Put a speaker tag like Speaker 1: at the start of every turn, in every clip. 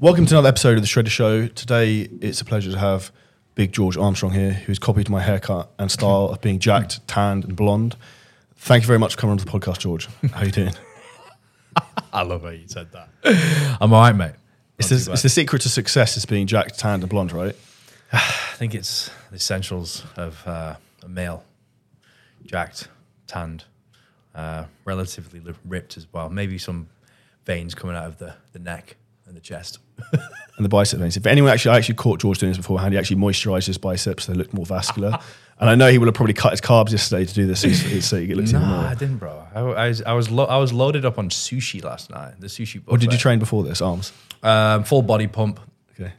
Speaker 1: Welcome to another episode of the Shredder Show. Today, it's a pleasure to have Big George Armstrong here, who's copied my haircut and style of being jacked, tanned, and blonde. Thank you very much for coming onto the podcast, George. How you doing?
Speaker 2: I love how you said that. I'm all right, mate.
Speaker 1: It's the, it's the secret to success is being jacked, tanned, and blonde, right?
Speaker 2: I think it's the essentials of uh, a male. Jacked, tanned, uh, relatively ripped as well. Maybe some veins coming out of the, the neck and the chest.
Speaker 1: And the bicep veins. If anyone actually, I actually caught George doing this beforehand. He actually moisturised his biceps; they looked more vascular. and I know he would have probably cut his carbs yesterday to do this, so, it looks even
Speaker 2: Nah, I didn't, bro. I, I was I was, lo- I was loaded up on sushi last night. The sushi.
Speaker 1: What did you train before this? Arms.
Speaker 2: Um, full body pump,
Speaker 1: Okay.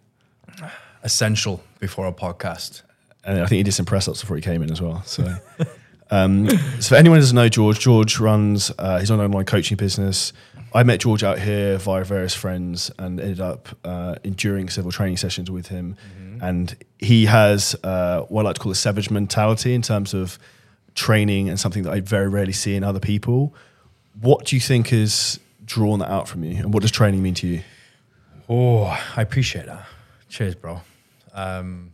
Speaker 2: essential before a podcast.
Speaker 1: and I think he did some press ups before he came in as well. So, um, so for anyone who doesn't know George, George runs uh, his own online coaching business. I met George out here via various friends and ended up uh, enduring several training sessions with him. And he has uh, what I like to call a savage mentality in terms of training and something that I very rarely see in other people. What do you think has drawn that out from you, and what does training mean to you?
Speaker 2: Oh, I appreciate that. Cheers, bro. Um,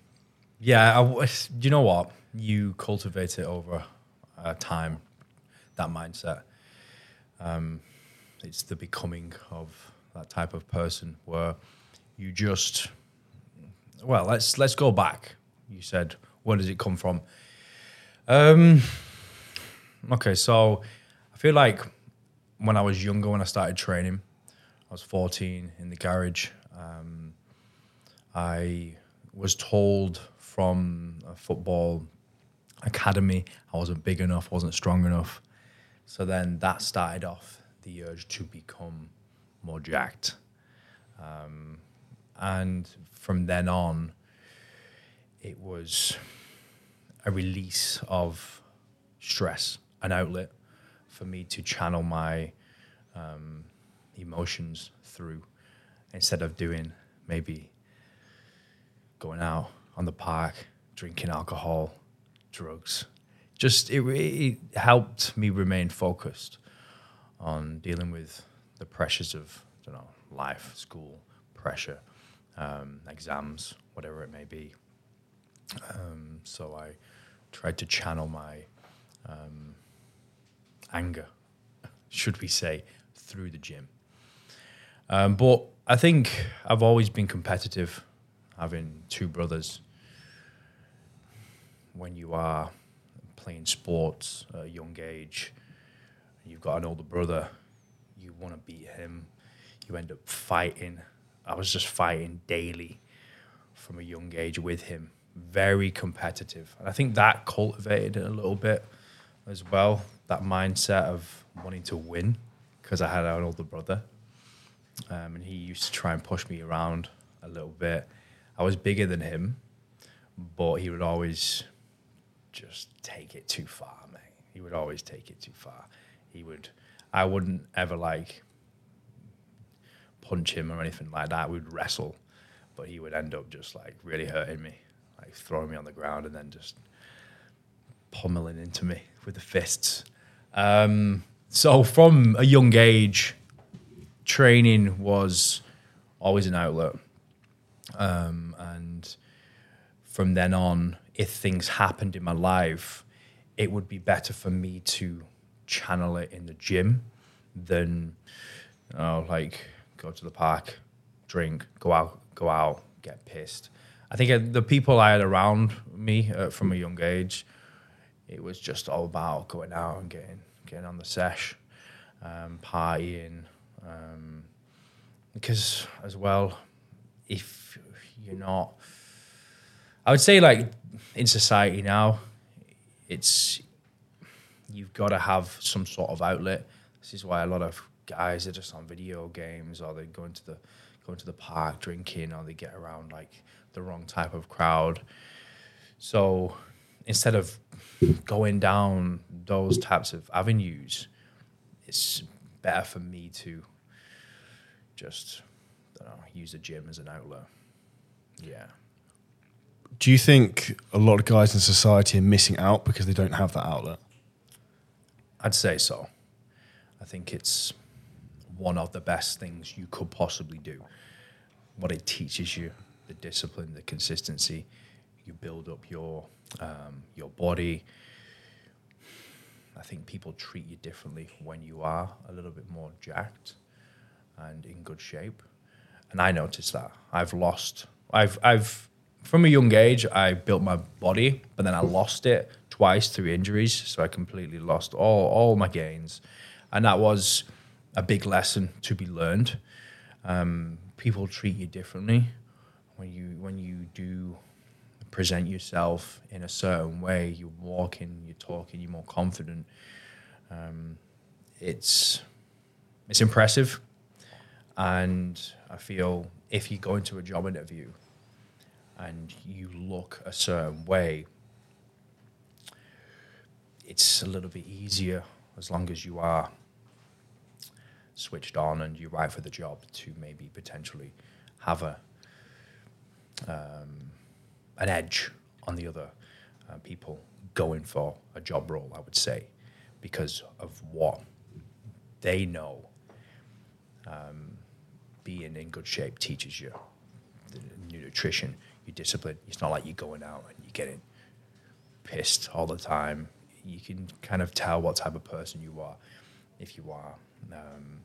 Speaker 2: yeah, I you know what? You cultivate it over uh, time, that mindset. Um, it's the becoming of that type of person where you just, well, let's let's go back. You said, where does it come from? Um, okay, so I feel like when I was younger, when I started training, I was 14 in the garage. Um, I was told from a football academy I wasn't big enough, wasn't strong enough. So then that started off the urge to become more jacked. Um, and from then on, it was a release of stress, an outlet for me to channel my um, emotions through instead of doing maybe going out on the park, drinking alcohol, drugs. Just it, it helped me remain focused on dealing with the pressures of you know life, school, pressure, um, exams, whatever it may be. Um, so I tried to channel my um, anger, should we say, through the gym. Um, but I think I've always been competitive, having two brothers. When you are playing sports at a young age, you've got an older brother, you want to beat him, you end up fighting. I was just fighting daily from a young age with him, very competitive. And I think that cultivated it a little bit as well, that mindset of wanting to win because I had an older brother. Um, and he used to try and push me around a little bit. I was bigger than him, but he would always just take it too far, mate. He would always take it too far. He would, I wouldn't ever like punch him or anything like that. We'd wrestle, but he would end up just like really hurting me, like throwing me on the ground and then just pummeling into me with the fists. Um, so from a young age, training was always an outlet. Um, and from then on, if things happened in my life, it would be better for me to channel it in the gym than, you know, like go to the park, drink, go out, go out, get pissed. I think uh, the people I had around me uh, from a young age, it was just all about going out and getting getting on the sesh, um, partying. Um, because as well, if you're not, I would say like in society now, it's you've got to have some sort of outlet. This is why a lot of guys are just on video games or they're going to the going to the park drinking or they get around like the wrong type of crowd. So instead of going down those types of avenues, it's better for me to just know, use the gym as an outlet. Yeah.
Speaker 1: Do you think a lot of guys in society are missing out because they don't have that outlet?
Speaker 2: I'd say so. I think it's one of the best things you could possibly do. what it teaches you, the discipline, the consistency. You build up your um, your body. I think people treat you differently when you are a little bit more jacked and in good shape. And I noticed that I've lost. I've I've from a young age I built my body, but then I lost it twice through injuries. So I completely lost all all my gains, and that was a big lesson to be learned. Um, people treat you differently when you when you do present yourself in a certain way. You're walking, you're talking, you're more confident. Um, it's it's impressive, and I feel if you go into a job interview and you look a certain way, it's a little bit easier as long as you are switched on and you're right for the job to maybe potentially have a um, an edge on the other uh, people going for a job role. I would say because of what they know. Um, being in good shape teaches you nutrition, your discipline. It's not like you're going out and you're getting pissed all the time. You can kind of tell what type of person you are if you are um,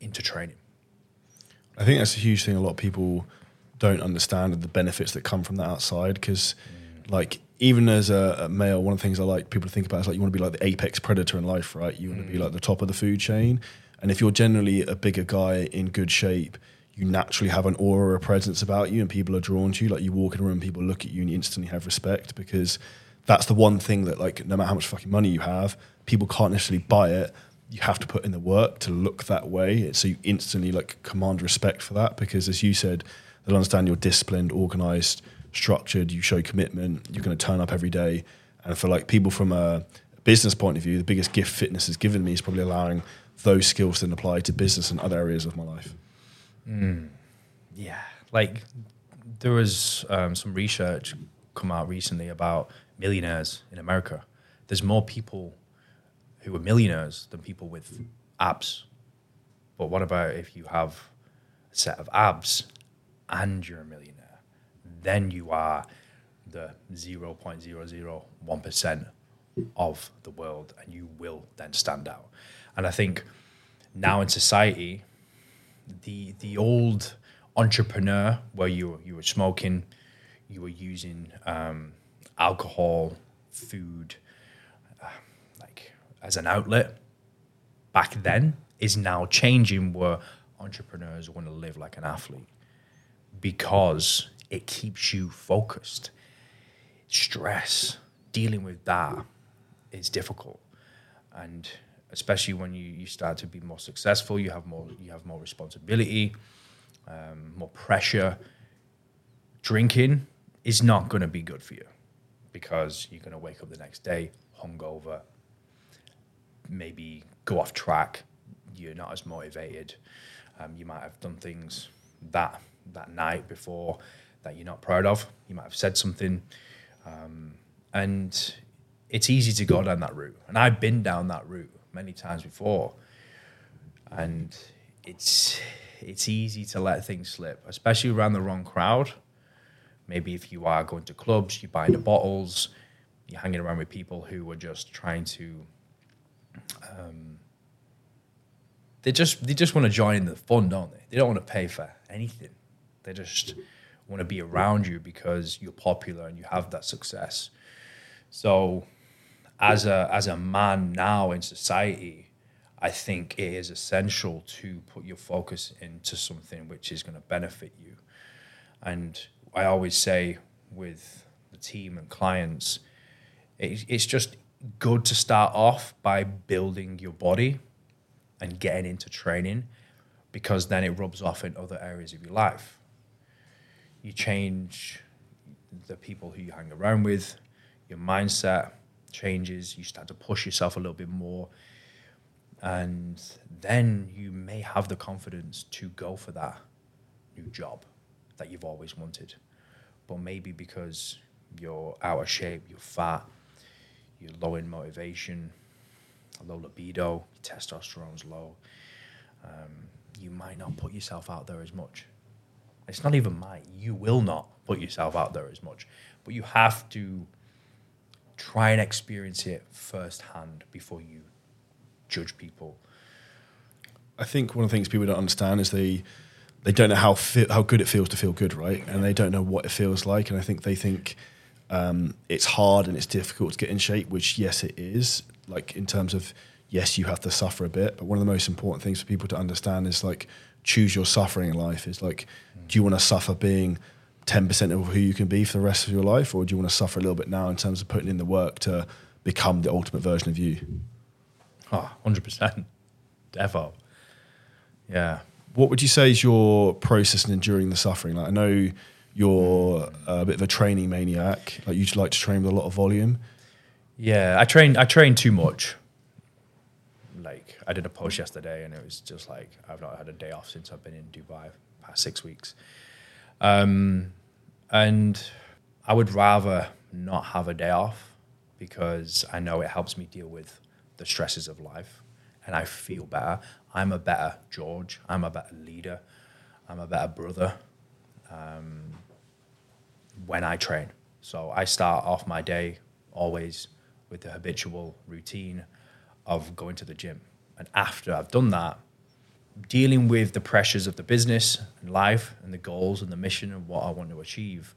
Speaker 2: into training.
Speaker 1: I think that's a huge thing. A lot of people don't understand the benefits that come from that outside because, mm. like, even as a, a, male, one of the things I like people to think about is like you want to be like the apex predator in life, right? You want mm. to be like the top of the food chain, and if you're generally a bigger guy in good shape, you naturally have an aura, a presence about you, and people are drawn to you. Like you walk in a room, people look at you, and you instantly have respect because that's the one thing that, like, no matter how much fucking money you have, people can't necessarily buy it. You have to put in the work to look that way, so you instantly like command respect for that. Because as you said, they'll understand you're disciplined, organized, structured. You show commitment. You're going to turn up every day, and for like people from a business point of view, the biggest gift fitness has given me is probably allowing those skills then apply to business and other areas of my life.
Speaker 2: Mm. Yeah, like there was um, some research come out recently about millionaires in America. There's more people who are millionaires than people with abs. But what about if you have a set of abs and you're a millionaire? Then you are the 0.001% of the world and you will then stand out. And I think now in society, the the old entrepreneur where you you were smoking, you were using um, alcohol, food, uh, like as an outlet. Back then is now changing where entrepreneurs want to live like an athlete because it keeps you focused. Stress, dealing with that is difficult, and especially when you, you start to be more successful, you have more you have more responsibility, um, more pressure. Drinking is not going to be good for you because you're going to wake up the next day hungover, maybe go off track. You're not as motivated. Um, you might have done things that that night before that you're not proud of. You might have said something, um, and it's easy to go down that route. And I've been down that route many times before, and it's it's easy to let things slip, especially around the wrong crowd. Maybe if you are going to clubs, you're buying the bottles, you're hanging around with people who are just trying to. Um, they just they just want to join in the fun, don't they? They don't want to pay for anything. They just want to be around you because you're popular and you have that success. So as a as a man now in society, I think it is essential to put your focus into something which is going to benefit you. And I always say with the team and clients, it, it's just good to start off by building your body and getting into training because then it rubs off in other areas of your life. You change the people who you hang around with, your mindset, changes, you start to push yourself a little bit more. And then you may have the confidence to go for that new job that you've always wanted. But maybe because you're out of shape, you're fat, you're low in motivation, low libido, testosterone's low, um, you might not put yourself out there as much. It's not even might. You will not put yourself out there as much, but you have to try and experience it firsthand before you judge people.
Speaker 1: I think one of the things people don't understand is they they don't know how how good it feels to feel good, right? And they don't know what it feels like. And I think they think um, it's hard and it's difficult to get in shape, which yes, it is. Like in terms of yes, you have to suffer a bit, but one of the most important things for people to understand is like choose your suffering in life. Is like, do you want to suffer being ten percent of who you can be for the rest of your life, or do you want to suffer a little bit now in terms of putting in the work to become the ultimate version of you?
Speaker 2: Oh, 100%. Defo. Yeah.
Speaker 1: What would you say is your process in enduring the suffering? Like I know you're a bit of a training maniac. Like you like to train with a lot of volume.
Speaker 2: Yeah, I train. I train too much. Like I did a post yesterday, and it was just like I've not had a day off since I've been in Dubai past six weeks. Um, and I would rather not have a day off because I know it helps me deal with the stresses of life, and I feel better. I'm a better George. I'm a better leader. I'm a better brother. Um, when I train. So I start off my day always with the habitual routine of going to the gym. And after I've done that, dealing with the pressures of the business and life and the goals and the mission and what I want to achieve,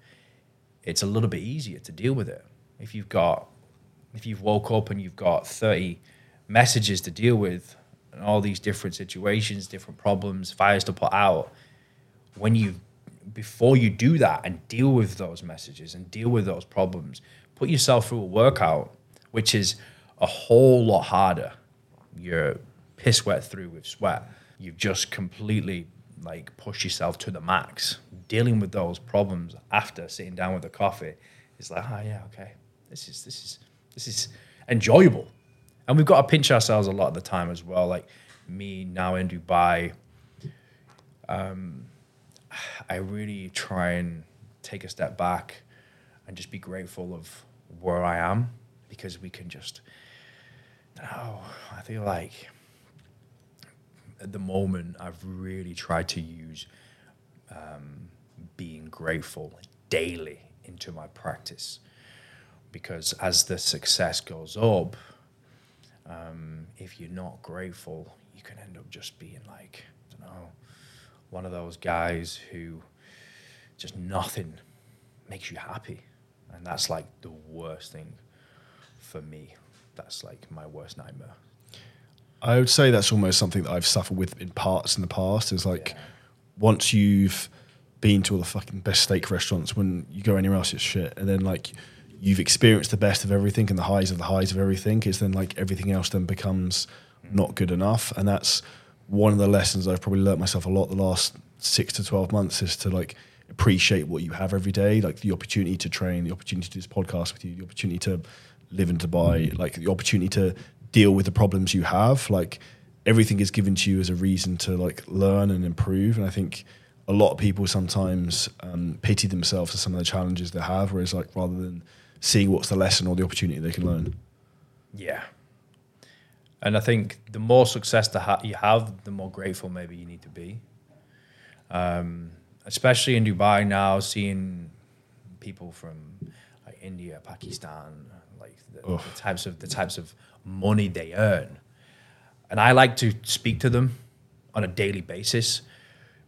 Speaker 2: it's a little bit easier to deal with it. If you've got, if you've woke up and you've got 30 messages to deal with and all these different situations, different problems, fires to put out, when you before you do that and deal with those messages and deal with those problems, put yourself through a workout, which is a whole lot harder. You're piss wet through with sweat. You've just completely like pushed yourself to the max. Dealing with those problems after sitting down with a coffee is like, oh yeah, okay. This is this is this is enjoyable. And we've got to pinch ourselves a lot of the time as well. Like me now in Dubai, um, I really try and take a step back and just be grateful of where I am because we can just. Oh, I feel like at the moment I've really tried to use um, being grateful daily into my practice because as the success goes up, um, if you're not grateful, you can end up just being like, I don't know, one of those guys who just nothing makes you happy. And that's like the worst thing for me. That's like my worst nightmare.
Speaker 1: I would say that's almost something that I've suffered with in parts in the past. Is like
Speaker 2: Yeah.
Speaker 1: once you've been to all the fucking best steak restaurants, when you go anywhere else, it's shit. And then like you've experienced the best of everything and the highs of the highs of everything. It's then like everything else then becomes not good enough. And that's one of the lessons I've probably learnt myself a lot the last six to twelve months is to like appreciate what you have every day, like the opportunity to train, the opportunity to do this podcast with you, the opportunity to live in Dubai, mm. like the opportunity to deal with the problems you have. Like everything is given to you as a reason to like learn and improve. And I think a lot of people sometimes um, pity themselves for some of the challenges they have, whereas like rather than seeing what's the lesson or the opportunity they can learn.
Speaker 2: Yeah. And I think the more success that ha- you have, the more grateful maybe you need to be. Um, especially in Dubai now, seeing people from like India, Pakistan, like the, the types of the types of money they earn, and I like to speak to them on a daily basis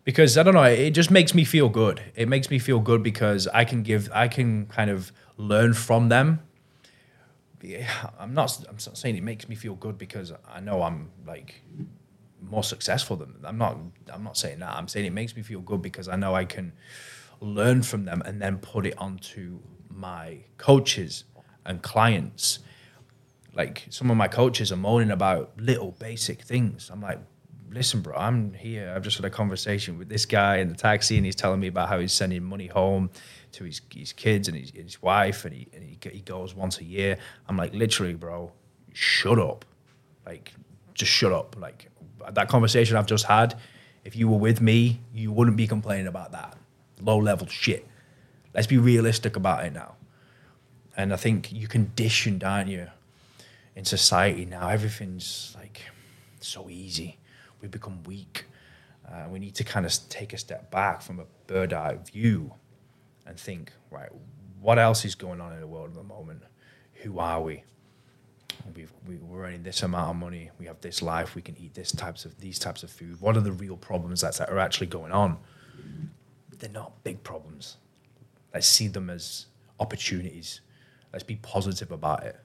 Speaker 2: because I don't know, it just makes me feel good. It makes me feel good because I can give, I can kind of learn from them I'm not. I'm not saying it makes me feel good because I know I'm like more successful than them. I'm not. I'm not saying that. I'm saying it makes me feel good because I know I can learn from them and then put it onto my coaches and clients. Like some of my coaches are moaning about little basic things. I'm like, listen, bro, I'm here. I've just had a conversation with this guy in the taxi, and he's telling me about how he's sending money home to his, his kids and his, his wife, and, he, and he, he goes once a year. I'm like, literally, bro, shut up. Like, just shut up. Like, that conversation I've just had, if you were with me, you wouldn't be complaining about that low level shit. Let's be realistic about it now. And I think you conditioned, aren't you, in society now? Everything's like so easy. We become weak. Uh, we need to kind of take a step back from a bird eye view and think, right, what else is going on in the world at the moment? Who are we? We've, we, we're earning this amount of money. We have this life. We can eat this types of these types of food. What are the real problems that are actually going on? They're not big problems. Let's see them as opportunities. Let's be positive about it.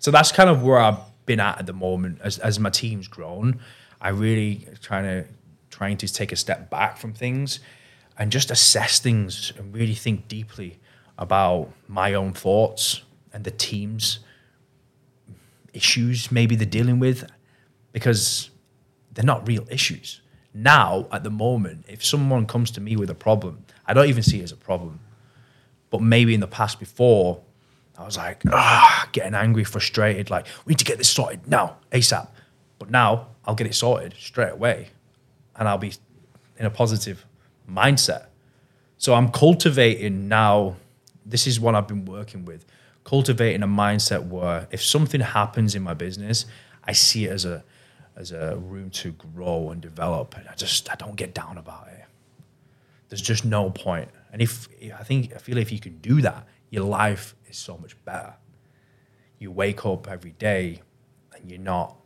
Speaker 2: So that's kind of where I've been at at the moment. As as my team's grown, I really trying to trying to take a step back from things and just assess things and really think deeply about my own thoughts and the team's issues maybe they're dealing with because they're not real issues. Now, at the moment, if someone comes to me with a problem, I don't even see it as a problem. But maybe in the past before, I was like, ah, getting angry, frustrated, like, we need to get this sorted now, ASAP. But now I'll get it sorted straight away and I'll be in a positive mindset. So I'm cultivating now, this is what I've been working with, cultivating a mindset where if something happens in my business, I see it as a as a room to grow and develop. And I just I don't get down about it. There's just no point. And if I think I feel if you can do that, your life is so much better. You wake up every day and you're not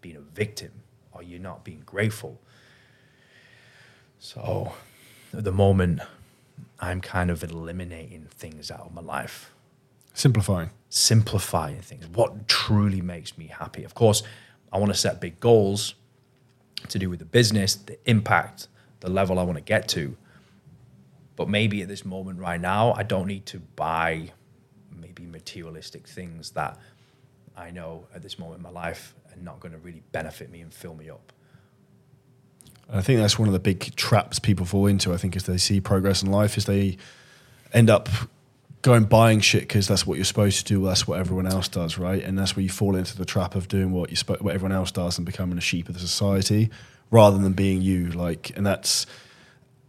Speaker 2: being a victim or you're not being grateful. So at the moment, I'm kind of eliminating things out of my life,
Speaker 1: Simplifying.
Speaker 2: simplifying things. What truly makes me happy? Of course, I want to set big goals to do with the business, the impact, the level I want to get to. But maybe at this moment right now, I don't need to buy maybe materialistic things that I know at this moment in my life are not going to really benefit me and fill me up.
Speaker 1: I think that's one of the big traps people fall into. I think as they see progress in life, is they end up going buying shit because that's what you're supposed to do. That's what everyone else does, right? And that's where you fall into the trap of doing what you what everyone else does and becoming a sheep of the society rather than being you. Like, and that's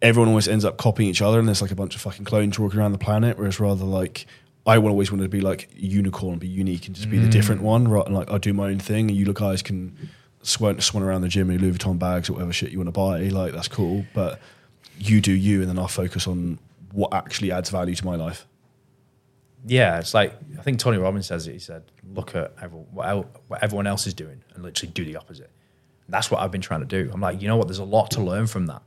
Speaker 1: everyone always ends up copying each other, and there's like a bunch of fucking clones walking around the planet. Whereas rather like I always want to be like unicorn, be unique, and just be the mm. different one. Rather than like I do my own thing, and you look guys can swan, swan around the gym in Louis Vuitton bags or whatever shit you want to buy. Like that's cool, but you do you, and then I'll focus on what actually adds value to my life.
Speaker 2: Yeah, it's like I think Tony Robbins says it. He said, "Look at every, what, el- what everyone else is doing and literally do the opposite." That's what I've been trying to do. I'm like, you know what? There's a lot to learn from that,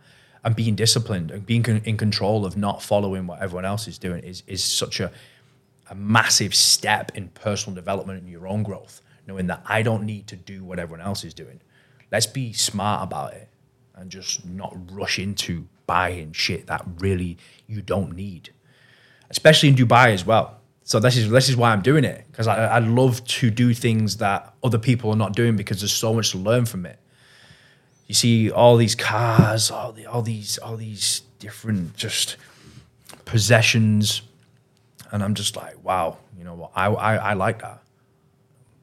Speaker 2: and being disciplined and being con- in control of not following what everyone else is doing is is such a a massive step in personal development and your own growth. Knowing that I don't need to do what everyone else is doing. Let's be smart about it and just not rush into buying shit that really you don't need especially in Dubai as well. So this is this is why I'm doing it because I, I love to do things that other people are not doing because there's so much to learn from it. You see all these cars, all the all these all these different just possessions, and I'm just like, wow, you know what? I I, I like that,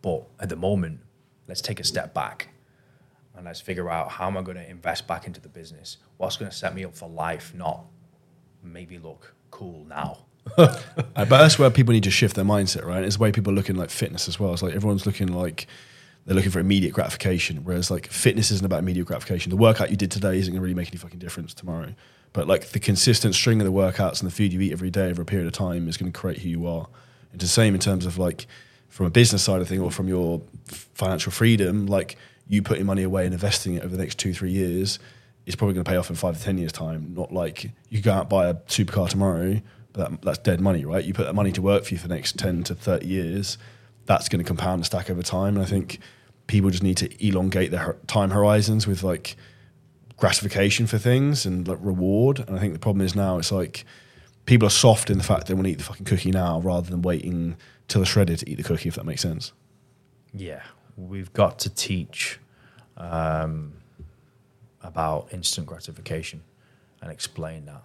Speaker 2: but at the moment, let's take a step back and let's figure out how am I going to invest back into the business? What's going to set me up for life, not maybe look cool now.
Speaker 1: But that's where people need to shift their mindset, right? It's the way people are looking like fitness as well. It's like everyone's looking like they're looking for immediate gratification, whereas like fitness isn't about immediate gratification. The workout you did today isn't going to really make any fucking difference tomorrow. But like the consistent string of the workouts and the food you eat every day over a period of time is going to create who you are. It's the same in terms of like from a business side of thing or from your financial freedom, like you putting money away and investing it over the next two, three years is probably going to pay off in five to 10 years time. Not like you go out and buy a supercar tomorrow, but that, that's dead money, right? You put that money to work for you for the next 10 to 30 years, that's going to compound and stack over time. And I think people just need to elongate their time horizons with like gratification for things and like reward. And I think the problem is now it's like people are soft in the fact they want to eat the fucking cookie now rather than waiting till they're shredded to eat the cookie, if that makes sense.
Speaker 2: Yeah, we've got to teach um, about instant gratification and explain that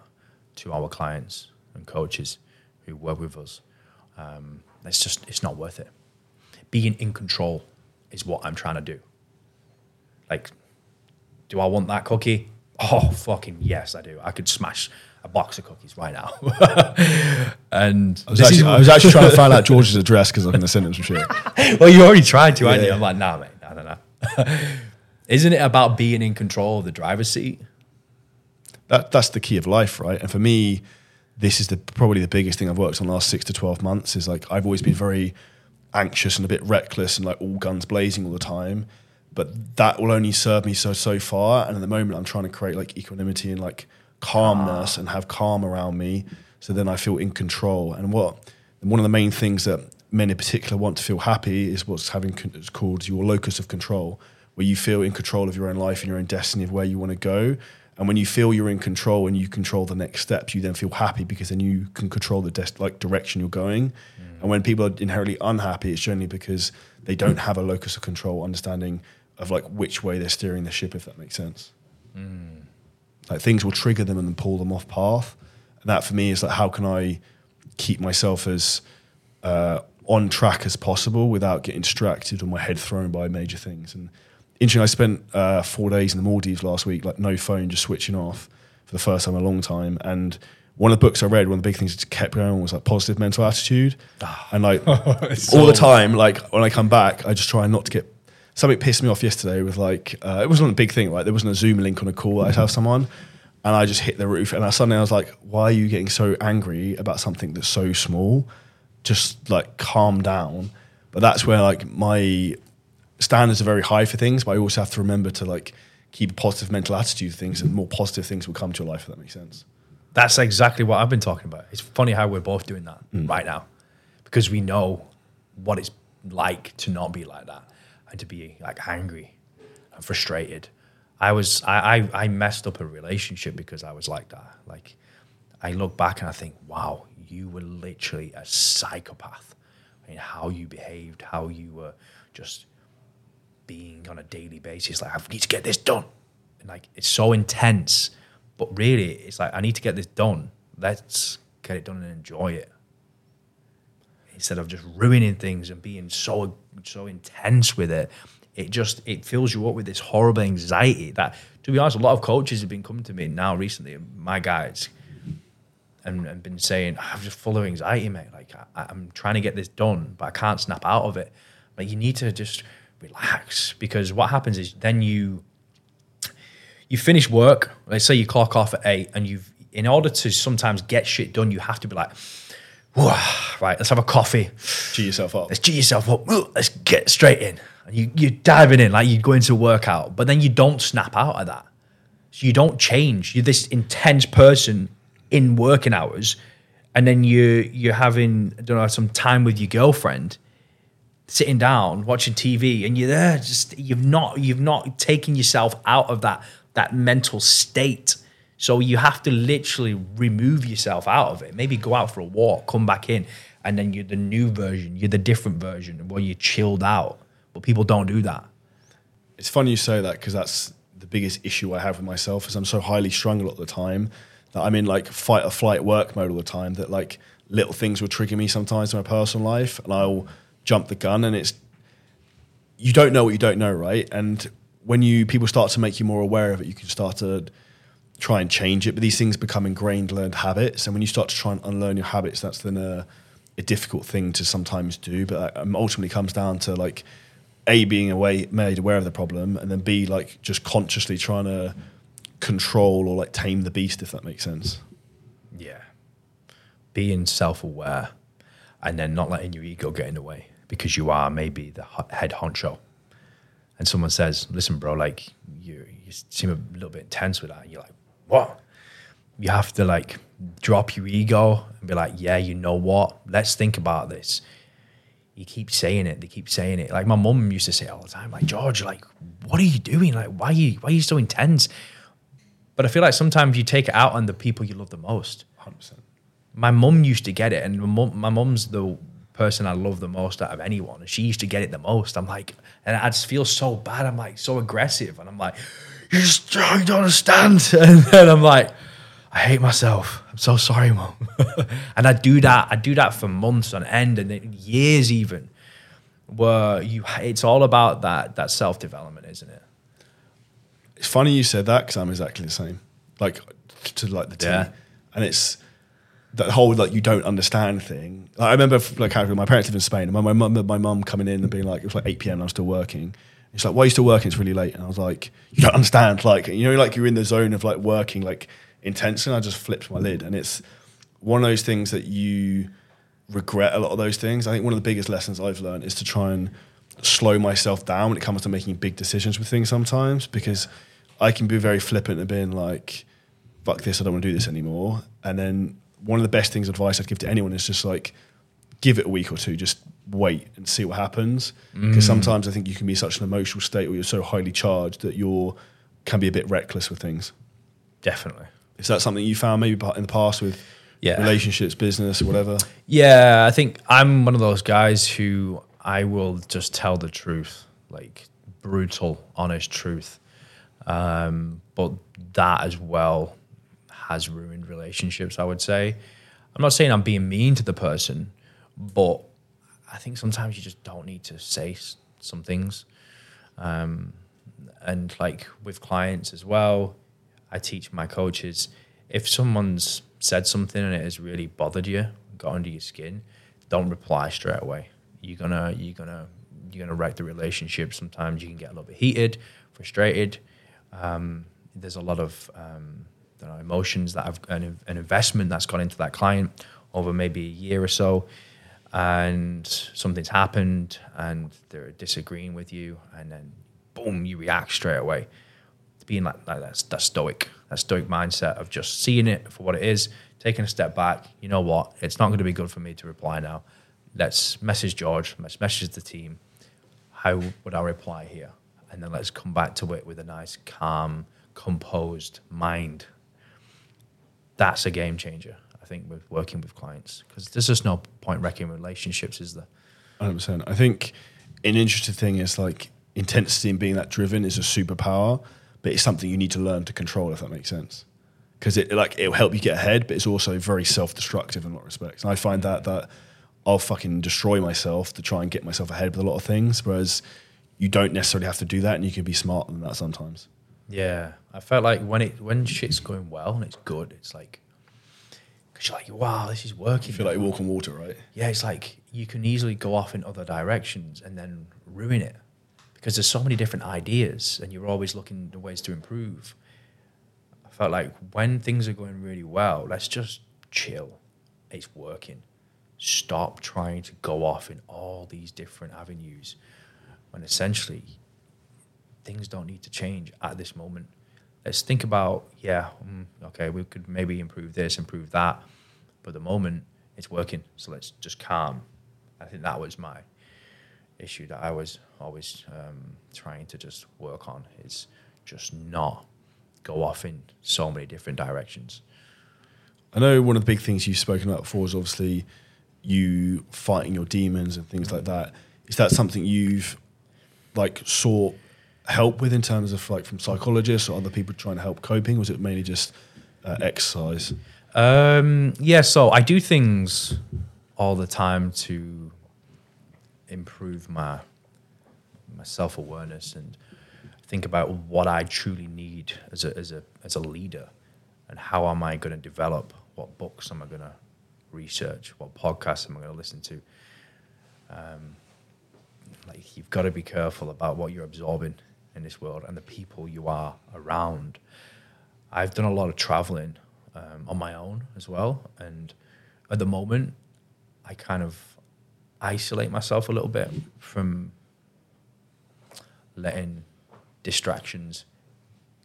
Speaker 2: to our clients and coaches who work with us. Um, it's just it's not worth it. Being in control is what I'm trying to do. Like, do I want that cookie? Oh, fucking yes, I do. I could smash a box of cookies right now. and
Speaker 1: I was, actually, I was actually trying to find out George's address because I'm going to send him some shit.
Speaker 2: well, you already tried to?
Speaker 1: Yeah.
Speaker 2: I'm like, nah, mate, I don't know. Isn't it about being in control of the driver's seat?
Speaker 1: that that's the key of life, right? And for me, this is the probably the biggest thing I've worked on the last six to twelve months. Is like I've always been very anxious and a bit reckless and like all guns blazing all the time. But that will only serve me so so far. And at the moment, I'm trying to create like equanimity and like calmness ah. and have calm around me, so then I feel in control. And what one of the main things that men in particular want to feel happy is what's having con- it's called your locus of control, where you feel in control of your own life and your own destiny of where you want to go. And when you feel you're in control and you control the next steps, you then feel happy because then you can control the des- like direction you're going. And when people are inherently unhappy, it's generally because they don't have a locus of control, understanding of like which way they're steering the ship, if that makes sense. Mm. Like things will trigger them and pull them off path. And that for me is like, how can I keep myself as uh, on track as possible without getting distracted or my head thrown by major things? And interesting. I spent uh, four days in the Maldives last week, like no phone, just switching off for the first time in a long time. And one of the books I read, one of the big things that kept going was like positive mental attitude. Oh. And like so all the time, like when I come back, I just try not to get. Something pissed me off yesterday with like uh, it wasn't a big thing, right? There wasn't a Zoom link on a call I have someone, and I just hit the roof. And I suddenly I was like, "Why are you getting so angry about something that's so small? Just like calm down." But that's where like my standards are very high for things, but I also have to remember to like keep a positive mental attitude to things, and more positive things will come to your life. If that makes sense.
Speaker 2: That's exactly what I've been talking about. It's funny how we're both doing that mm. right now, because we know what it's like to not be like that and to be like angry and frustrated. I was I, I, I messed up a relationship because I was like that. Like I look back and I think, wow, you were literally a psychopath. I mean, how you behaved, how you were just being on a daily basis. Like, I need to get this done. And like, it's so intense. But really, it's like, I need to get this done. Let's get it done and enjoy it. Instead of just ruining things and being so so intense with it, it just it fills you up with this horrible anxiety that to be honest, a lot of coaches have been coming to me now recently, my guys, and, and been saying, I'm just full of anxiety, mate. Like I, I'm trying to get this done, but I can't snap out of it. Like you need to just relax because what happens is then you you finish work. Let's say you clock off at eight, and you've in order to sometimes get shit done, you have to be like, right, let's have a coffee.
Speaker 1: G yourself up.
Speaker 2: Let's G yourself up. Let's get straight in. And you you're diving in like you go into a workout, but then you don't snap out of that. So you don't change. You're this intense person in working hours, and then you you're having I don't know some time with your girlfriend sitting down watching TV and you're there just you've not you've not taken yourself out of that that mental state. So you have to literally remove yourself out of it. Maybe go out for a walk come back in and then you're the new version. You're the different version where you're chilled out. But people don't do that.
Speaker 1: It's funny you say that because that's the biggest issue I have with myself is I'm so highly strung a lot of the time that I'm in like fight or flight work mode all the time that like little things will trigger me sometimes in my personal life and I'll jump the gun and it's you don't know what you don't know right? And when you people start to make you more aware of it you can start to try and change it. But these things become ingrained learned habits. And when you start to try and unlearn your habits that's then a, a difficult thing to sometimes do. But um, ultimately comes down to like a being away made aware of the problem and then b like just consciously trying to control or like tame the beast if that makes sense.
Speaker 2: Yeah. Being self-aware and then not letting your ego get in the way because you are maybe the head honcho. And someone says, "Listen, bro, like you, you seem a little bit intense with that." And you're like, "What?" You have to like drop your ego and be like, "Yeah, you know what? Let's think about this." You keep saying it. They keep saying it. Like my mum used to say all the time, like George, like what are you doing? Like why are you why are you so intense? But I feel like sometimes you take it out on the people you love the most.
Speaker 1: Hundred percent.
Speaker 2: My mum used to get it, and my mum's the person I love the most out of anyone. And she used to get it the most. I'm like, and I just feel so bad. I'm like so aggressive. And I'm like, you just you don't understand. And then I'm like, I hate myself. I'm so sorry, mom. and I do that. I do that for months on end and years even. Where you, it's all about that that self development, isn't it?
Speaker 1: It's funny you said that because I'm exactly the same. Like to like the team, yeah. and it's that whole like you don't understand thing. Like, I remember like how my parents live in Spain, and my mum, my mum coming in and being like, it was like eight pm, and I was still working. It's like, why are you still working? It's really late, and I was like, you don't understand. Like, you know, like you're in the zone of like working, like intensely. And I just flipped my lid, and it's one of those things that you regret a lot of those things. I think one of the biggest lessons I've learned is to try and slow myself down when it comes to making big decisions with things sometimes because I can be very flippant and being like, fuck this, I don't want to do this anymore. And then one of the best things advice I'd give to anyone is just like give it a week or two, just wait and see what happens. Because sometimes I think you can be such an emotional state where you're so highly charged that you're can be a bit reckless with things.
Speaker 2: Definitely.
Speaker 1: Is that something you found maybe in the past with
Speaker 2: Yeah.
Speaker 1: relationships, business, or whatever?
Speaker 2: Yeah, I think I'm one of those guys who I will just tell the truth, like brutal, honest truth. Um, but that as well has ruined relationships, I would say. I'm not saying I'm being mean to the person, but I think sometimes you just don't need to say some things. Um, and like with clients as well, I teach my coaches if someone's said something and it has really bothered you, got under your skin, don't reply straight away. You're gonna you're gonna you're gonna wreck the relationship. Sometimes you can get a little bit heated, frustrated. Um, there's a lot of um, know, emotions that have an, an investment that's gone into that client over maybe a year or so, and something's happened and they're disagreeing with you, and then boom, you react straight away being like, like that's that stoic, that stoic mindset of just seeing it for what it is, taking a step back. You know what? It's not going to be good for me to reply now. Let's message George. Let's message the team. How would I reply here? And then let's come back to it with a nice, calm, composed mind. That's a game changer. I think with working with clients because there's just no point wrecking relationships, is there?
Speaker 1: Hundred percent. I think an interesting thing is like intensity and being that driven is a superpower, but it's something you need to learn to control. If that makes sense, because it like it'll help you get ahead, but it's also very self-destructive in a lot of respects. And I find that that I'll fucking destroy myself to try and get myself ahead with a lot of things, whereas you don't necessarily have to do that, and you can be smarter than that sometimes.
Speaker 2: Yeah, I felt like when it when shit's going well and it's good, it's like because you're like, wow, this is working.
Speaker 1: You feel like you walk on water, right?
Speaker 2: yeah, it's like you can easily go off in other directions and then ruin it because there's so many different ideas and you're always looking at ways to improve. I felt like when things are going really well, let's just chill. It's working. Stop trying to go off in all these different avenues when essentially things don't need to change at this moment. Let's think about, yeah, mm, okay, we could maybe improve this, improve that, but at the moment it's working. So let's just calm. I think that was my issue that I was always um, trying to just work on is just not go off in so many different directions.
Speaker 1: I know one of the big things you've spoken about before is obviously you fighting your demons and things like that. Is that something you've like sought help with in terms of like from psychologists or other people trying to help coping? Was it mainly just uh, exercise?
Speaker 2: Um, yeah, so I do things all the time to improve my my self awareness and think about what I truly need as a as a as a leader, and how am I going to develop? What books am I going to research? What podcasts am I going to listen to? Um, like you've got to be careful about what you're absorbing in this world and the people you are around. I've done a lot of traveling um, on my own as well, and at the moment, I kind of isolate myself a little bit from letting distractions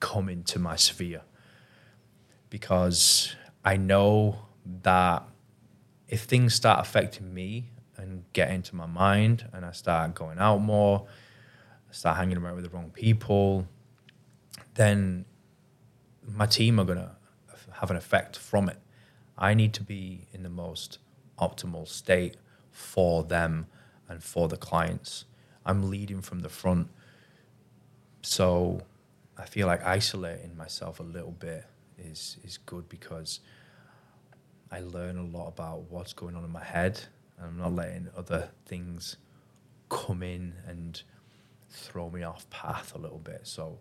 Speaker 2: come into my sphere because I know that if things start affecting me and get into my mind and I start going out more, start hanging around with the wrong people, then my team are going to have an effect from it. I need to be in the most optimal state for them and for the clients. I'm leading from the front. So I feel like isolating myself a little bit is is good because I learn a lot about what's going on in my head and I'm not letting other things come in and throw me off path a little bit. So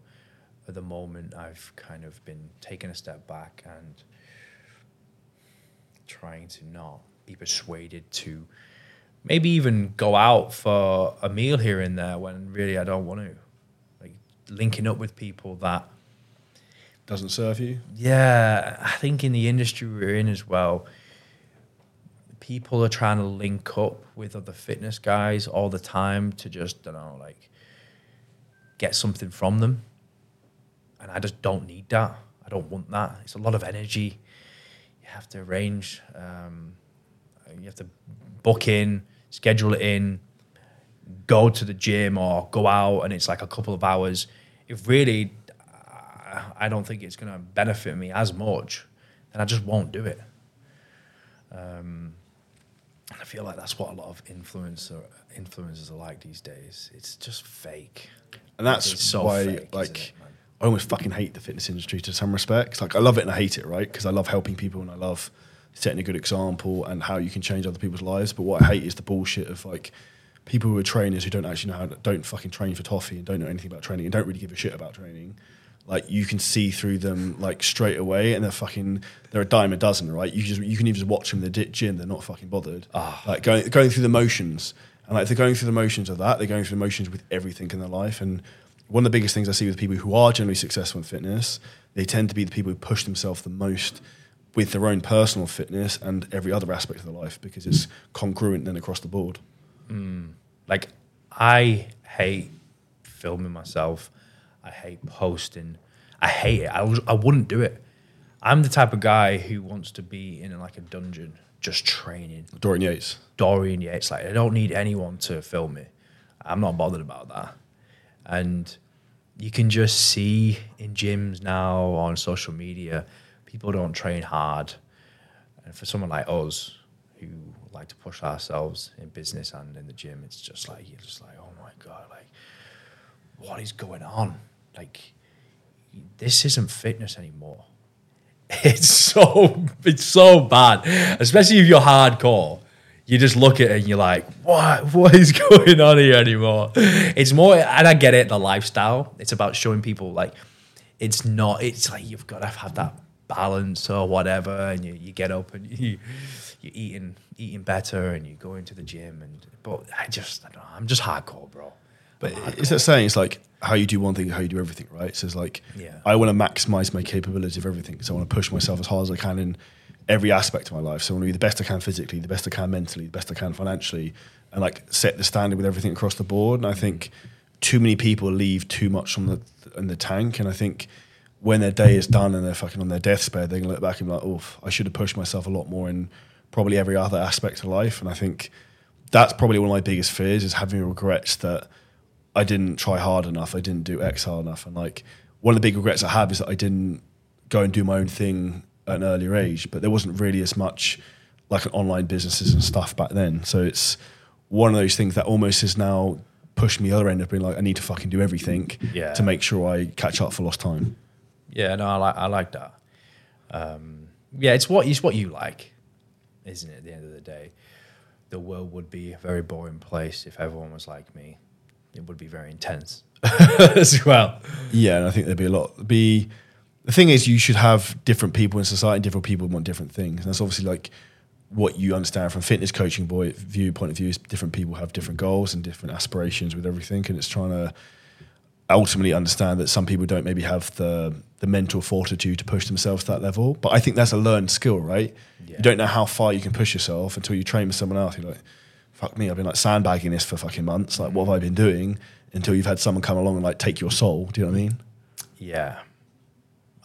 Speaker 2: at the moment I've kind of been taking a step back and trying to not be persuaded to maybe even go out for a meal here and there when really I don't want to. Like linking up with people that
Speaker 1: doesn't serve you.
Speaker 2: Yeah, I think in the industry we're in as well, people are trying to link up with other fitness guys all the time to just, I don't know, like get something from them. And I just don't need that. I don't want that. It's a lot of energy. You have to arrange, um, you have to book in, schedule it in, go to the gym or go out, and it's like a couple of hours. If really I don't think it's going to benefit me as much, then I just won't do it. Um, I feel like that's what a lot of influencer influencers are like these days. It's just fake,
Speaker 1: and that's
Speaker 2: so
Speaker 1: why,
Speaker 2: fake,
Speaker 1: like,
Speaker 2: isn't it, man?
Speaker 1: I almost fucking hate the fitness industry to some respects. Like, I love it and I hate it, right? Because I love helping people and I love setting a good example and how you can change other people's lives. But what I hate is the bullshit of like people who are trainers who don't actually know how to, don't fucking train for toffee and don't know anything about training and don't really give a shit about training. Like you can see through them like straight away, and they're fucking they're a dime a dozen, right? You just you can even just watch them in the gym; they're not fucking bothered. Ah. Like going going through the motions, and like they're going through the motions of that, they're going through the motions with everything in their life. And one of the biggest things I see with people who are generally successful in fitness, they tend to be the people who push themselves the most with their own personal fitness and every other aspect of their life because it's congruent then across the board. Mm.
Speaker 2: Like, I hate filming myself. I hate posting. I hate it. I, was- I wouldn't do it. I'm the type of guy who wants to be in like a dungeon, just training.
Speaker 1: Dorian Yates.
Speaker 2: Dorian Yates. Like I don't need anyone to film me. I'm not bothered about that. And you can just see in gyms now on social media, people don't train hard. And for someone like us who like to push ourselves in business and in the gym, it's just like you're just like, oh my god, like what is going on? Like this isn't fitness anymore. It's so it's so bad, especially if you're hardcore. You just look at it and you're like, what? What is going on here anymore? It's more, and I get it, the lifestyle. It's about showing people like it's not. It's like you've got to have that balance or whatever, and you, you get up and you you're eating eating better, and you go into the gym. And but I just I don't know. I'm just hardcore, bro.
Speaker 1: But it's that saying, it's like how you do one thing, how you do everything, right? So it's like,
Speaker 2: Yeah.
Speaker 1: I want to maximize my capability of everything. So I want to push myself as hard as I can in every aspect of my life. So I want to be the best I can physically, the best I can mentally, the best I can financially, and like set the standard with everything across the board. And I think too many people leave too much on the in the tank. And I think when their day is done and they're fucking on their deathbed, they're gonna look back and be like, oh, I should have pushed myself a lot more in probably every other aspect of life. And I think that's probably one of my biggest fears is having regrets that I didn't try hard enough. I didn't do X hard enough. And like one of the big regrets I have is that I didn't go and do my own thing at an earlier age. But there wasn't really as much like an online businesses and stuff back then. So it's one of those things that almost is now pushed me the other end of being like, I need to fucking do everything
Speaker 2: Yeah.
Speaker 1: to make sure I catch up for lost time.
Speaker 2: Yeah, no, I like I like that. Um, yeah, it's what it's what you like, isn't it? At the end of the day, the world would be a very boring place if everyone was like me. It would be very intense as well.
Speaker 1: Yeah, and I think there'd be a lot. Be the thing is, you should have different people in society. and Different people want different things, and that's obviously like what you understand from fitness coaching boy view point of view. Is different people have different goals and different aspirations with everything, and it's trying to ultimately understand that some people don't maybe have the the mental fortitude to push themselves to that level. But I think that's a learned skill, right?
Speaker 2: Yeah.
Speaker 1: You don't know how far you can push yourself until you train with someone else. You're like, fuck me, I've been like sandbagging this for fucking months. Like, what have I been doing? Until you've had someone come along and like take your soul. Do you know what I mean?
Speaker 2: Yeah,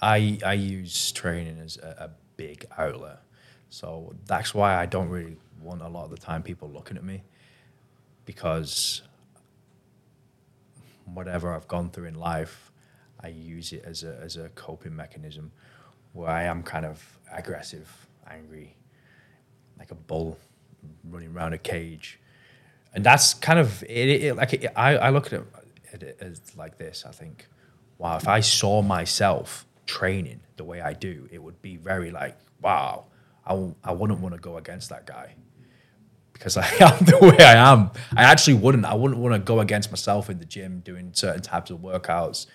Speaker 2: I I use training as a, a big outlet, so that's why I don't really want a lot of the time people looking at me, because whatever I've gone through in life, I use it as a as a coping mechanism, where I am kind of aggressive, angry, like a bull running around a cage, and that's kind of it. it like it, I I look at it, at it as like this. I think, wow, if I saw myself training the way I do, it would be very like, wow, I w- I wouldn't want to go against that guy because I am the way I am. I actually wouldn't. I wouldn't want to go against myself in the gym doing certain types of workouts,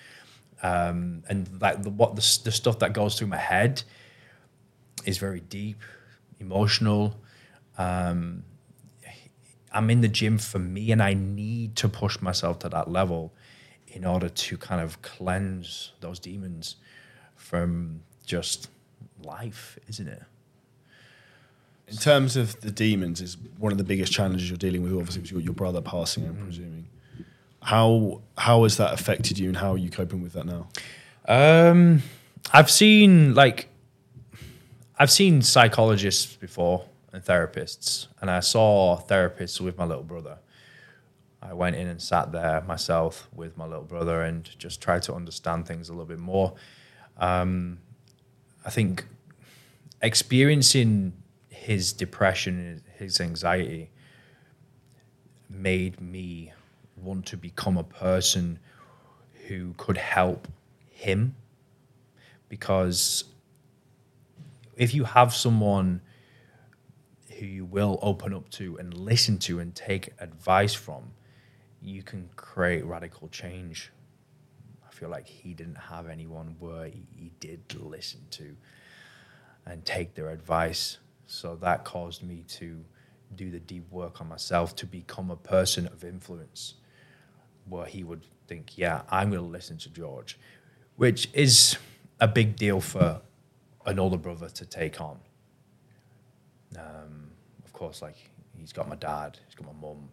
Speaker 2: um, and like the, what the, the stuff that goes through my head is very deep, emotional. Um, I'm in the gym for me, and I need to push myself to that level in order to kind of cleanse those demons from just life, isn't it?
Speaker 1: In terms of the demons, is one of the biggest challenges you're dealing with. Obviously, was your, your brother passing. I'm presuming. How how has that affected you, and how are you coping with that now?
Speaker 2: Um, I've seen like I've seen psychologists before and therapists, and I saw therapists with my little brother. I went in and sat there myself with my little brother and just tried to understand things a little bit more. Um, I think experiencing his depression, his anxiety, made me want to become a person who could help him because if you have someone who you will open up to and listen to and take advice from, you can create radical change. I feel like he didn't have anyone where he, he did listen to and take their advice. So that caused me to do the deep work on myself to become a person of influence where he would think, yeah, I'm going to listen to George, which is a big deal for an older brother to take on. Um, course, like he's got my dad, he's got my mum,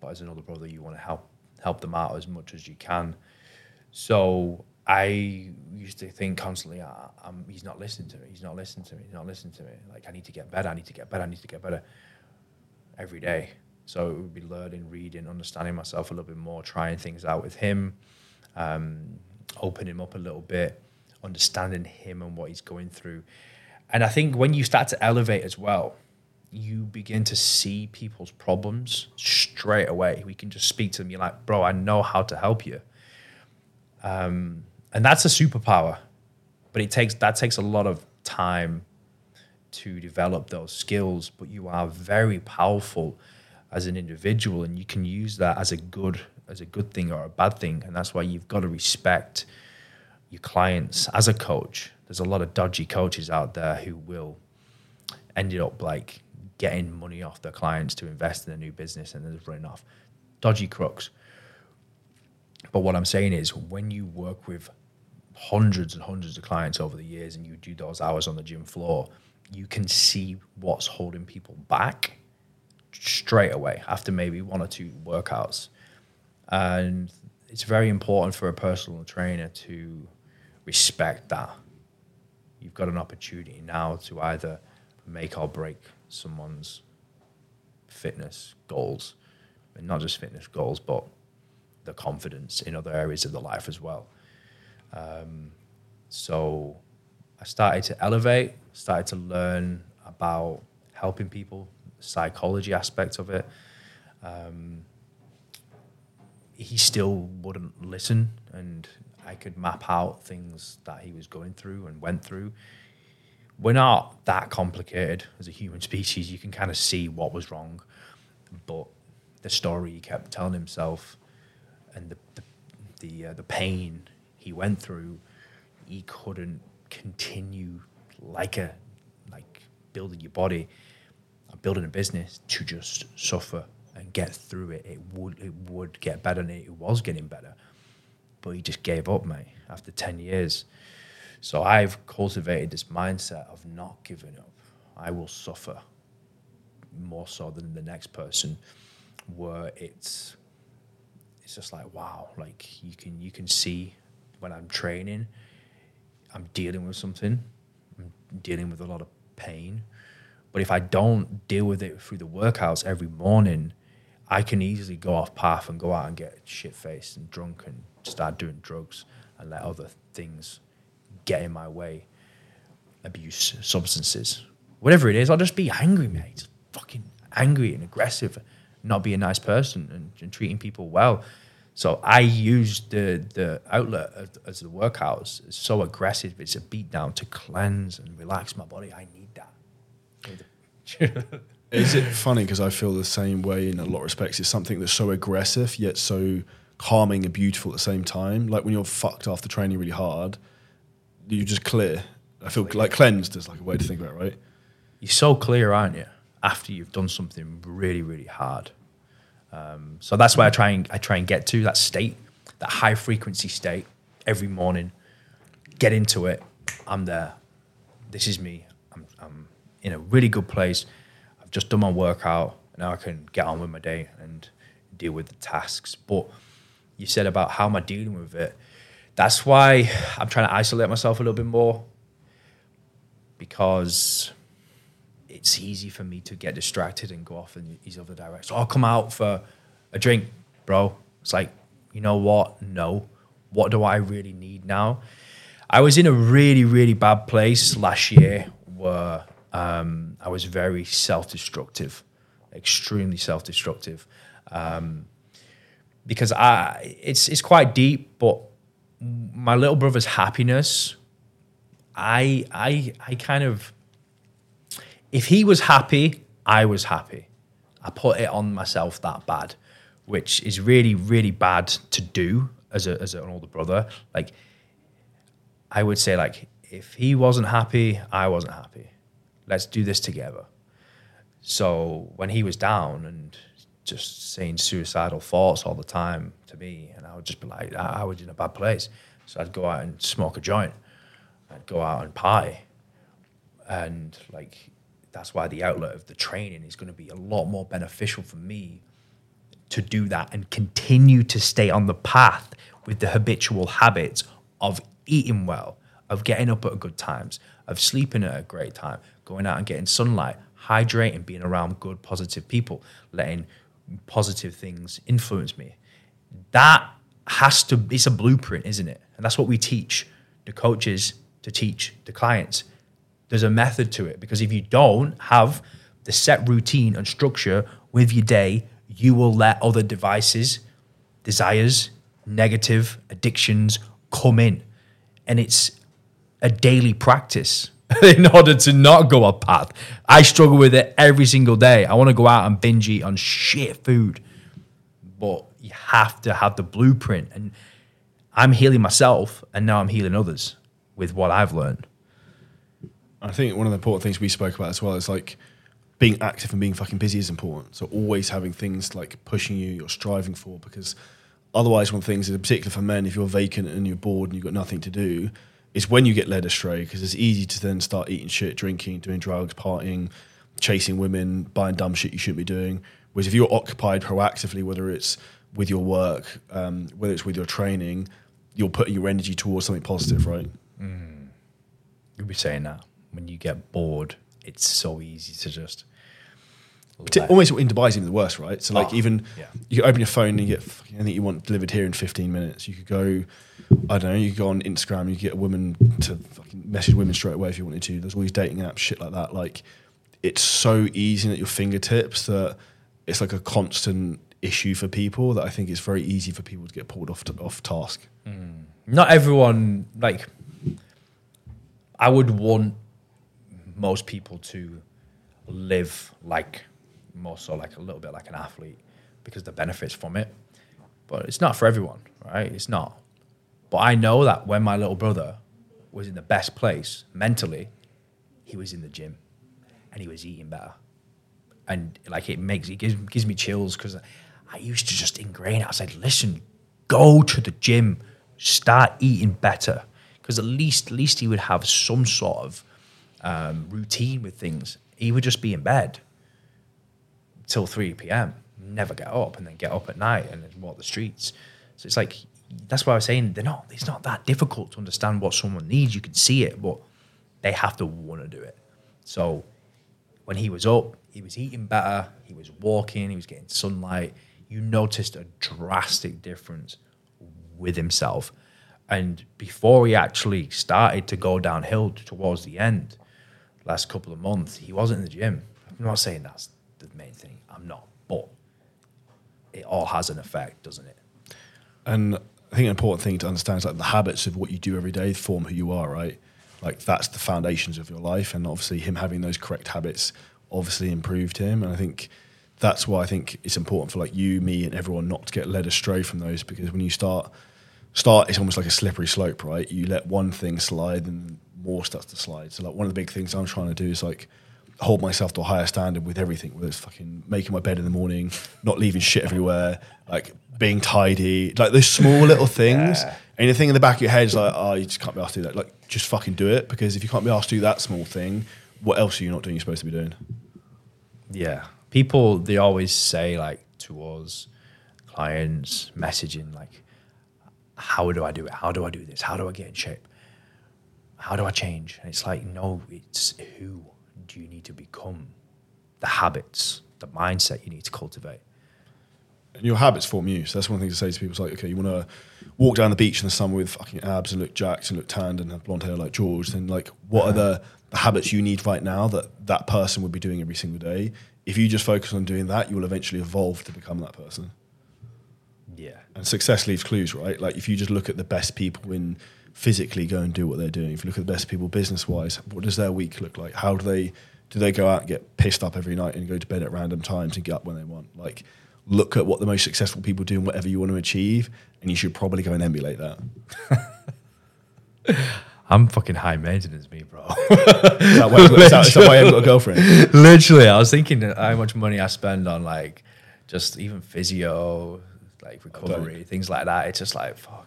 Speaker 2: but as an older brother, you want to help help them out as much as you can. So I used to think constantly, I'm, he's not listening to me. He's not listening to me. He's not listening to me. Like I need to get better. I need to get better. I need to get better every day. So it would be learning, reading, understanding myself a little bit more, trying things out with him, um, opening him up a little bit, understanding him and what he's going through. And I think when you start to elevate as well, you begin to see people's problems straight away. We can just speak to them. You're like, bro, I know how to help you. Um, and that's a superpower, but it takes that takes a lot of time to develop those skills. But you are very powerful as an individual, and you can use that as a good as a good thing or a bad thing. And that's why you've got to respect your clients as a coach. There's a lot of dodgy coaches out there who will ended up like getting money off their clients to invest in a new business and then just running off. Dodgy crooks. But what I'm saying is when you work with hundreds and hundreds of clients over the years and you do those hours on the gym floor, you can see what's holding people back straight away after maybe one or two workouts. And it's very important for a personal trainer to respect that. You've got an opportunity now to either make or break someone's fitness goals, and not just fitness goals, but the confidence in other areas of the life as well. Um, so I started to elevate, started to learn about helping people, psychology aspect of it. Um, he still wouldn't listen, and I could map out things that he was going through and went through. We're not that complicated as a human species. You can kind of see what was wrong, but the story he kept telling himself and the the the, uh, the pain he went through, he couldn't continue like a like building your body, building a business to just suffer and get through it. It would it would get better, and it was getting better, but he just gave up, mate. After ten years, so I've cultivated this mindset of not giving up. I will suffer more so than the next person, where it's it's just like wow, like you can you can see when I'm training, I'm dealing with something, I'm dealing with a lot of pain. But if I don't deal with it through the workouts every morning, I can easily go off path and go out and get shit faced and drunk and start doing drugs and let other things get in my way. Abuse, substances, whatever it is, I'll just be angry, mate. Just fucking angry and aggressive, not be a nice person and, and treating people well. So I use the the outlet as, as the workouts. It's so aggressive. It's a beat down to cleanse and relax my body. I need that.
Speaker 1: Is it funny because I feel the same way in a lot of respects? It's something that's so aggressive yet so calming and beautiful at the same time. Like when you're fucked after training really hard, you just clear. I feel like cleansed is like a way to think about it, right?
Speaker 2: You're so clear, aren't you? After you've done something really, really hard. Um, so that's why I try and I try and get to that state, that high frequency state every morning, get into it. I'm there. This is me. I'm, I'm in a really good place. I've just done my workout. Now I can get on with my day and deal with the tasks. But you said about how am I dealing with it? That's why I'm trying to isolate myself a little bit more because it's easy for me to get distracted and go off in these other directions. I'll come out for a drink, bro. It's like, you know what? No. What do I really need now? I was in a really, really bad place last year where um, I was very self destructive, extremely self destructive. Um, because I, it's, it's quite deep, but my little brother's happiness, I, I, I kind of, if he was happy, I was happy. I put it on myself that bad, which is really, really bad to do as a as an older brother. Like, I would say, like, if he wasn't happy, I wasn't happy. Let's do this together. So when he was down and just saying suicidal thoughts all the time to me, and I would just be like, I, I was in a bad place. So I'd go out and smoke a joint. I'd go out and party, and like that's why the outlet of the training is going to be a lot more beneficial for me to do that and continue to stay on the path with the habitual habits of eating well, of getting up at good times, of sleeping at a great time, going out and getting sunlight, hydrating, being around good, positive people, letting positive things influence me. That has to, it's a blueprint, isn't it? And that's what we teach the coaches to teach the clients there's a method to it because if you don't have the set routine and structure with your day, you will let other devices, desires, negative addictions come in. And it's a daily practice in order to not go a path. I struggle with it every single day. I want to go out and binge eat on shit food. But you have to have the blueprint. And I'm healing myself, and now I'm healing others with what I've learned.
Speaker 1: I think one of the important things we spoke about as well is like being active and being fucking busy is important. So always having things like pushing you, you're striving for, because otherwise, one of the things, in particular for men, if you're vacant and you're bored and you've got nothing to do, is when you get led astray because it's easy to then start eating shit, drinking, doing drugs, partying, chasing women, buying dumb shit you shouldn't be doing. Whereas if you're occupied proactively, whether it's with your work, um, whether it's with your training, you're putting your energy towards something positive, right?
Speaker 2: Mm. You'll be saying that when you get bored, it's so easy to just.
Speaker 1: Let. Almost in Dubai is even the worst, right? So like
Speaker 2: oh,
Speaker 1: even
Speaker 2: yeah.
Speaker 1: you open your phone and you get anything you want delivered here in 15 minutes. You could go, I don't know, you could go on Instagram, you get a woman to message women straight away if you wanted to. There's all these dating apps, shit like that. Like it's so easy at your fingertips that it's like a constant issue for people that I think it's very easy for people to get pulled off to, off task.
Speaker 2: Mm. Not everyone like. I would want most people to live like more so like a little bit like an athlete because the benefits from it. But it's not for everyone, right? It's not. But I know that when my little brother was in the best place mentally, he was in the gym and he was eating better. And like it makes it gives, gives me chills because I used to just ingrain it. I said, listen, go to the gym, start eating better. Because at least at least he would have some sort of um, routine with things. He would just be in bed till 3 p.m., never get up, and then get up at night and walk the streets. So it's like, that's why I was saying they're not, it's not that difficult to understand what someone needs. You can see it, but they have to want to do it. So when he was up, he was eating better, he was walking, he was getting sunlight. You noticed a drastic difference with himself. And before he actually started to go downhill towards the end, last couple of months, he wasn't in the gym. I'm not saying that's the main thing. I'm not, but it all has an effect, doesn't it?
Speaker 1: And I think an important thing to understand is like the habits of what you do every day form who you are, right? Like that's the foundations of your life, and obviously him having those correct habits obviously improved him. And I think that's why I think it's important for like you, me, and everyone not to get led astray from those because when you start start, it's almost like a slippery slope, right? You let one thing slide and more starts to slide. So like one of the big things I'm trying to do is like hold myself to a higher standard with everything, whether it's fucking making my bed in the morning, not leaving shit everywhere, like being tidy, like those small little things.
Speaker 2: Yeah.
Speaker 1: And the thing in the back of your head is like, oh, you just can't be asked to do that. Like, just fucking do it because if you can't be asked to do that small thing, what else are you not doing? You're supposed to be doing.
Speaker 2: Yeah. People, they always say, like, to us, clients, messaging, like, how do I do it? How do I do this? How do I get in shape? How do I change? And it's like, no, it's who do you need to become? The habits, the mindset you need to cultivate.
Speaker 1: And your habits form you. So that's one thing to say to people. It's like, okay, you want to walk down the beach in the summer with fucking abs and look jacked and look tanned and have blonde hair like George. Then like, what are the, the habits you need right now that that person would be doing every single day? If you just focus on doing that, you will eventually evolve to become that person.
Speaker 2: Yeah.
Speaker 1: And success leaves clues, right? Like if you just look at the best people in physically go and do what they're doing. If you look at the best people business wise, what does their week look like? How do they do they go out and get pissed up every night and go to bed at random times and get up when they want? Like look at what the most successful people do and whatever you want to achieve, and you should probably go and emulate that.
Speaker 2: I'm fucking high maintenance, me, bro.
Speaker 1: Is that why, is that, is that why I haven't got a girlfriend?
Speaker 2: Literally, I was thinking how much money I spend on like just even physio, like recovery, things like that. It's just like fuck.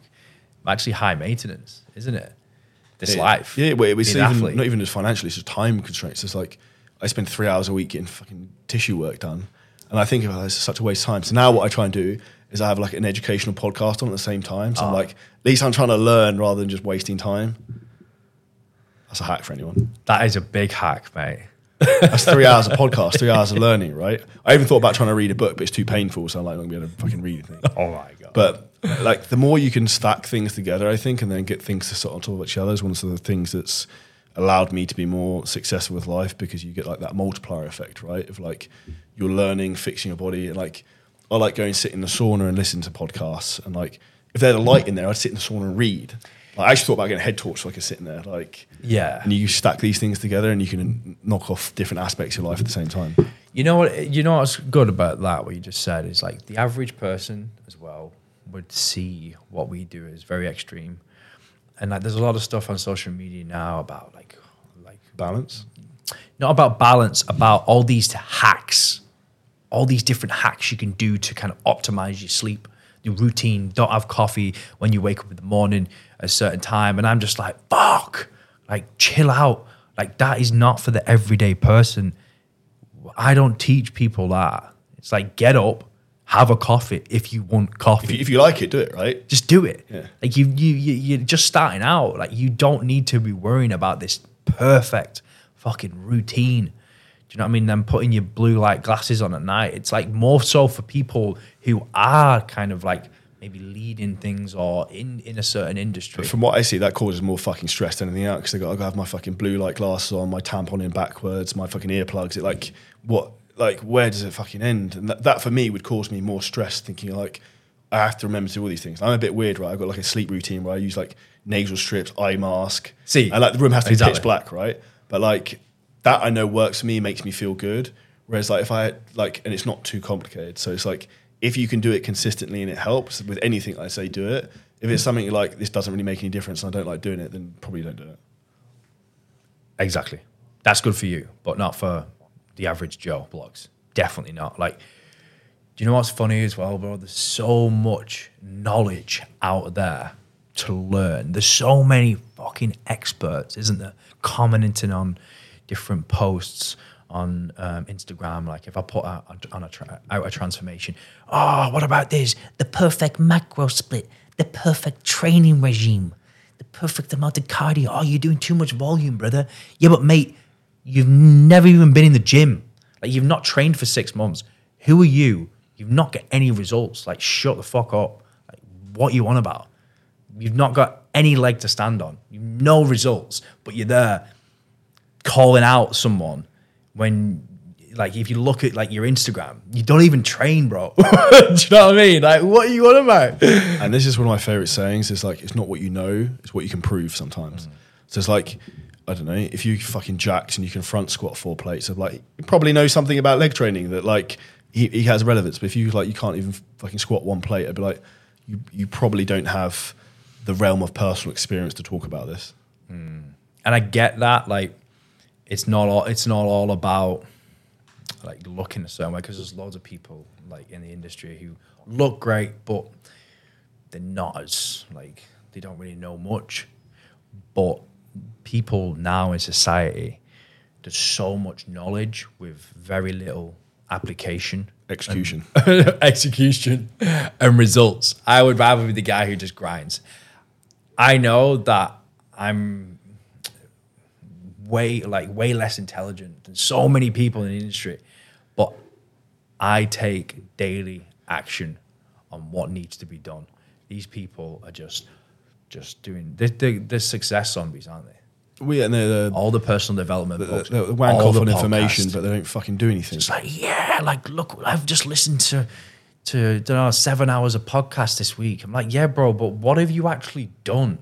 Speaker 2: Actually high maintenance, isn't it? This life.
Speaker 1: Yeah, well, it's even, not even just financially, it's just time constraints. It's like I spend three hours a week getting fucking tissue work done. And I think about this as such a waste of time. So now what I try and do is I have like an educational podcast on at the same time. So I'm
Speaker 2: Ah.
Speaker 1: like, at least I'm trying to learn rather than just wasting time. That's a hack for anyone.
Speaker 2: That is a big hack, mate.
Speaker 1: That's three hours of podcast, three hours of learning, right? I even thought about trying to read a book, but it's too painful. So I'm like, I'm not going to be able to fucking read anything.
Speaker 2: Oh my god.
Speaker 1: But like the more you can stack things together, I think, and then get things to sort on top of each other is one of the things that's allowed me to be more successful with life because you get like that multiplier effect, right? Of like you're learning, fixing your body, and like I like going sit in the sauna and listen to podcasts, and like if had a light in there, I'd sit in the sauna and read. Like, I actually thought about getting a head torch so I could sit in there, like
Speaker 2: Yeah.
Speaker 1: And you stack these things together, and you can knock off different aspects of your life at the same time.
Speaker 2: You know what? You know what's good about that? What you just said is like the average person as well would see what we do as very extreme, and like there's a lot of stuff on social media now about like like
Speaker 1: Balance.
Speaker 2: not about balance, about all these hacks, all these different hacks you can do to kind of optimize your sleep, your routine. Don't have coffee when you wake up in the morning at a certain time. And I'm just like, fuck, like chill out. Like that is not for the everyday person. I don't teach people that. It's like get up, have a coffee if you want coffee
Speaker 1: If you, if you like it, do it, right?
Speaker 2: just do it.
Speaker 1: Yeah.
Speaker 2: Like you, you, you, you're just starting out. Like you don't need to be worrying about this perfect fucking routine. Do you know what I mean? Then putting your blue light glasses on at night. It's like more so for people who are kind of like maybe leading things or in in a certain industry.
Speaker 1: From what I see, that causes more fucking stress than anything else because they got to have my fucking blue light glasses on, my tampon in backwards, my fucking earplugs. It like what like where does it fucking end? And that, that for me would cause me more stress thinking like I have to remember to do all these things. I'm a bit weird, right? I've got like a sleep routine where I use like nasal strips, eye mask.
Speaker 2: See,
Speaker 1: and like the room has to be
Speaker 2: exactly.
Speaker 1: pitch black, right? But like that I know works for me, makes me feel good. Whereas like if I like and it's not too complicated. So it's like if you can do it consistently and it helps with anything I say do it. If it's something like this doesn't really make any difference and I don't like doing it, then probably don't do it.
Speaker 2: Exactly. That's good for you, but not for the average Joe Bloggs. Definitely not. Like, do you know what's funny as well, bro? There's so much knowledge out there to learn. There's so many fucking experts, isn't there? Commenting on different posts on um, Instagram. Like, if I put out, on a tra- out a transformation, oh, what about this? The perfect macro split, the perfect training regime the perfect amount of cardio. Oh, you're doing too much volume, brother. Yeah, but mate, you've never even been in the gym. Like you've not trained for six months. Who are you? You've not got any results. Like shut the fuck up. Like what you on about? You've not got any leg to stand on. You've no results, but you're there calling out someone when like if you look at like your Instagram, you don't even train, bro. Do you know what I mean? Like what are you on about?
Speaker 1: And this is one of my favorite sayings. It's like it's not what you know, it's what you can prove sometimes. Mm. So it's like I don't know if you fucking jacks and you can front squat four plates. Of like you probably know something about leg training that like he, he has relevance. But if you like you can't even fucking squat one plate, I'd be like you you probably don't have the realm of personal experience to talk about this. Hmm.
Speaker 2: and I get that. Like, it's not all it's not all about like looking a certain way because there's loads of people like in the industry who look great but they're not as like they don't really know much but people now in society there's so much knowledge with very little application
Speaker 1: Execution.
Speaker 2: execution and results. I would rather be the guy who just grinds. I know that I'm way like way less intelligent than so many people in the industry, but I take daily action on what needs to be done. These people are just just doing they're, they're, they're success zombies, aren't they?
Speaker 1: we and they're the,
Speaker 2: All the personal development books,
Speaker 1: the, the wank
Speaker 2: all
Speaker 1: off
Speaker 2: the
Speaker 1: on information, but they don't fucking do anything.
Speaker 2: It's like, yeah, like look, I've just listened to to know, seven hours of podcast this week. I'm like, yeah, bro, but what have you actually done?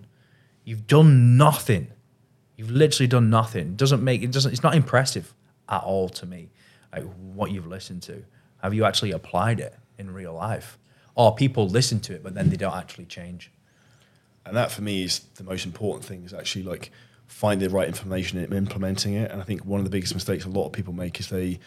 Speaker 2: You've done nothing. You've literally done nothing. It doesn't make it doesn't it's not impressive at all to me. Like what you've listened to. Have you actually applied it in real life? Or people listen to it, but then they don't actually change.
Speaker 1: And that for me is the most important thing is actually like finding the right information and implementing it. And i think one of the biggest mistakes a lot of people make is they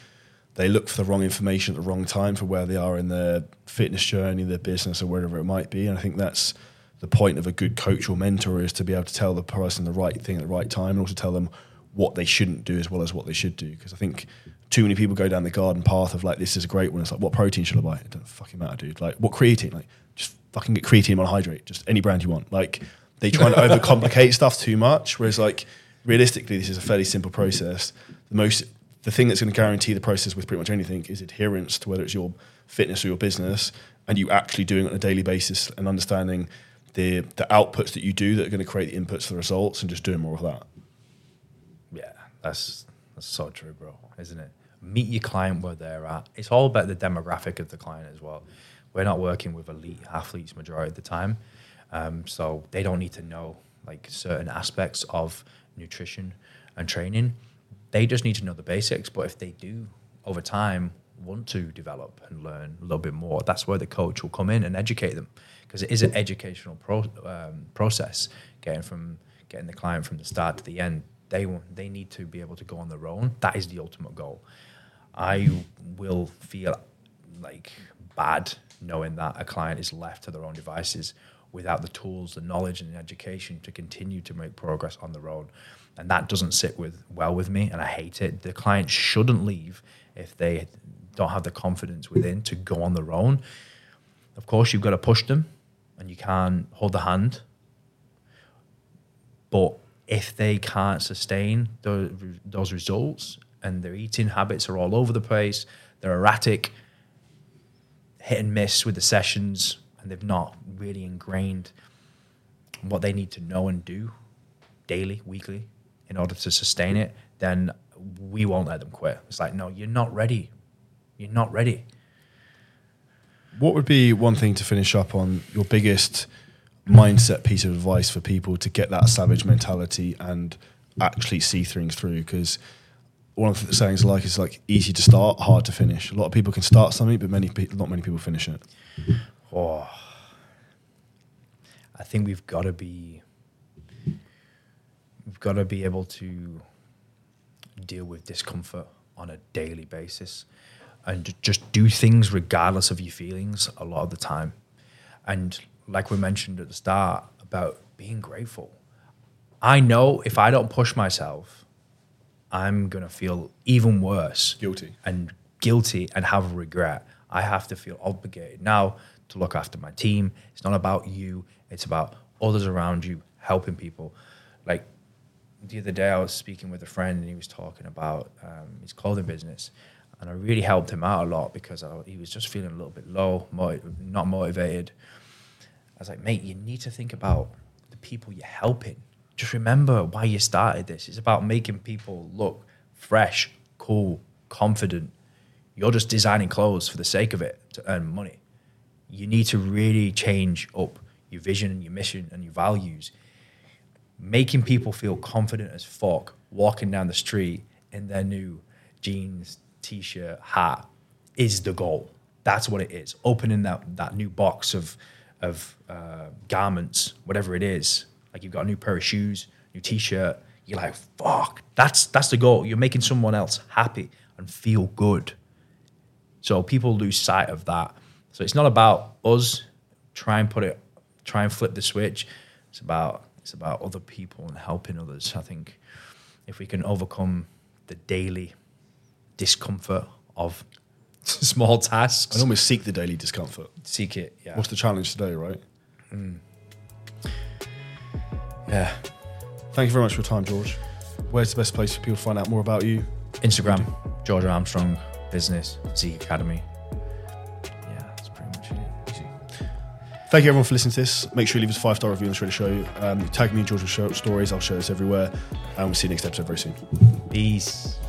Speaker 1: they look for the wrong information at the wrong time for where they are in their fitness journey their business or wherever it might be. And i think that's the point of a good coach or mentor is to be able to tell the person the right thing at the right time and also tell them what they shouldn't do as well as what they should do. Because i think too many people go down the garden path of like this is a great one. It's like what protein should i buy? It doesn't fucking matter dude. Like what creatine? Like just fucking get creatine monohydrate just any brand you want like they try and overcomplicate stuff too much. Whereas, like realistically, this is a fairly simple process. The most, the thing that's going to guarantee the process with pretty much anything is adherence to whether it's your fitness or your business, and you actually doing it on a daily basis and understanding the the outputs that you do that are going to create the inputs for the results, and just doing more of that.
Speaker 2: Yeah, that's that's so true, bro, isn't it? Meet your client where they're at. It's all about the demographic of the client as well. We're not working with elite athletes majority of the time, um, so they don't need to know like certain aspects of nutrition and training. They just need to know the basics. But if they do over time want to develop and learn a little bit more, that's where the coach will come in and educate them because it is an educational pro, um, process. Getting from getting the client from the start to the end, they they need to be able to go on their own. That is the ultimate goal. I will feel like bad knowing that a client is left to their own devices without the tools, the knowledge, and the education to continue to make progress on their own. And that doesn't sit with well with me, and I hate it. The client shouldn't leave if they don't have the confidence within to go on their own. Of course, you've got to push them, and you can't hold the hand. But if they can't sustain those, those results and their eating habits are all over the place, they're erratic, hit and miss with the sessions, and they've not really ingrained what they need to know and do daily, weekly, in order to sustain it, then we won't let them quit. It's like, no, you're not ready. You're not ready.
Speaker 1: What would be one thing to finish up on your biggest mindset piece of advice for people to get that savage mentality and actually see things through? Because one of the sayings like is like easy to start, hard to finish. A lot of people can start something, but many pe- not many people finish it.
Speaker 2: Oh, I think we've got to be, we've got to be able to deal with discomfort on a daily basis, and just do things regardless of your feelings a lot of the time. And like we mentioned at the start about being grateful, I know if I don't push myself, I'm gonna feel even worse
Speaker 1: Guilty.
Speaker 2: and guilty and have regret. I have to feel obligated now to look after my team. It's not about you, it's about others around you, helping people. Like the other day, I was speaking with a friend and he was talking about um, his clothing business. And I really helped him out a lot because I, he was just feeling a little bit low, moti- not motivated. I was like, mate, you need to think about the people you're helping. Just remember why you started this. It's about making people look fresh, cool, confident. You're just designing clothes for the sake of it to earn money. You need to really change up your vision and your mission and your values. Making people feel confident as fuck walking down the street in their new jeans, t shirt, hat is the goal. That's what it is. Opening that, that new box of, of uh, garments, whatever it is. Like you've got a new pair of shoes, new t shirt, you're like, fuck, that's that's the goal. You're making someone else happy and feel good. So people lose sight of that. So it's not about us try and put it, try and flip the switch. It's about it's about other people and helping others. I think if we can overcome the daily discomfort of small tasks,
Speaker 1: And almost seek the daily discomfort.
Speaker 2: seek it. Yeah,
Speaker 1: What's the challenge today, right? Hmm.
Speaker 2: Yeah.
Speaker 1: Thank you very much for your time, George. Where's the best place for people to find out more about you?
Speaker 2: Instagram, George Armstrong Business, Zeke Academy. Yeah, that's pretty much it.
Speaker 1: Thank you everyone for listening to this. Make sure you leave us a five star review on the Shredder Show. Um, tag me in George's show, stories. I'll share this everywhere. And we'll see you next episode very soon.
Speaker 2: Peace.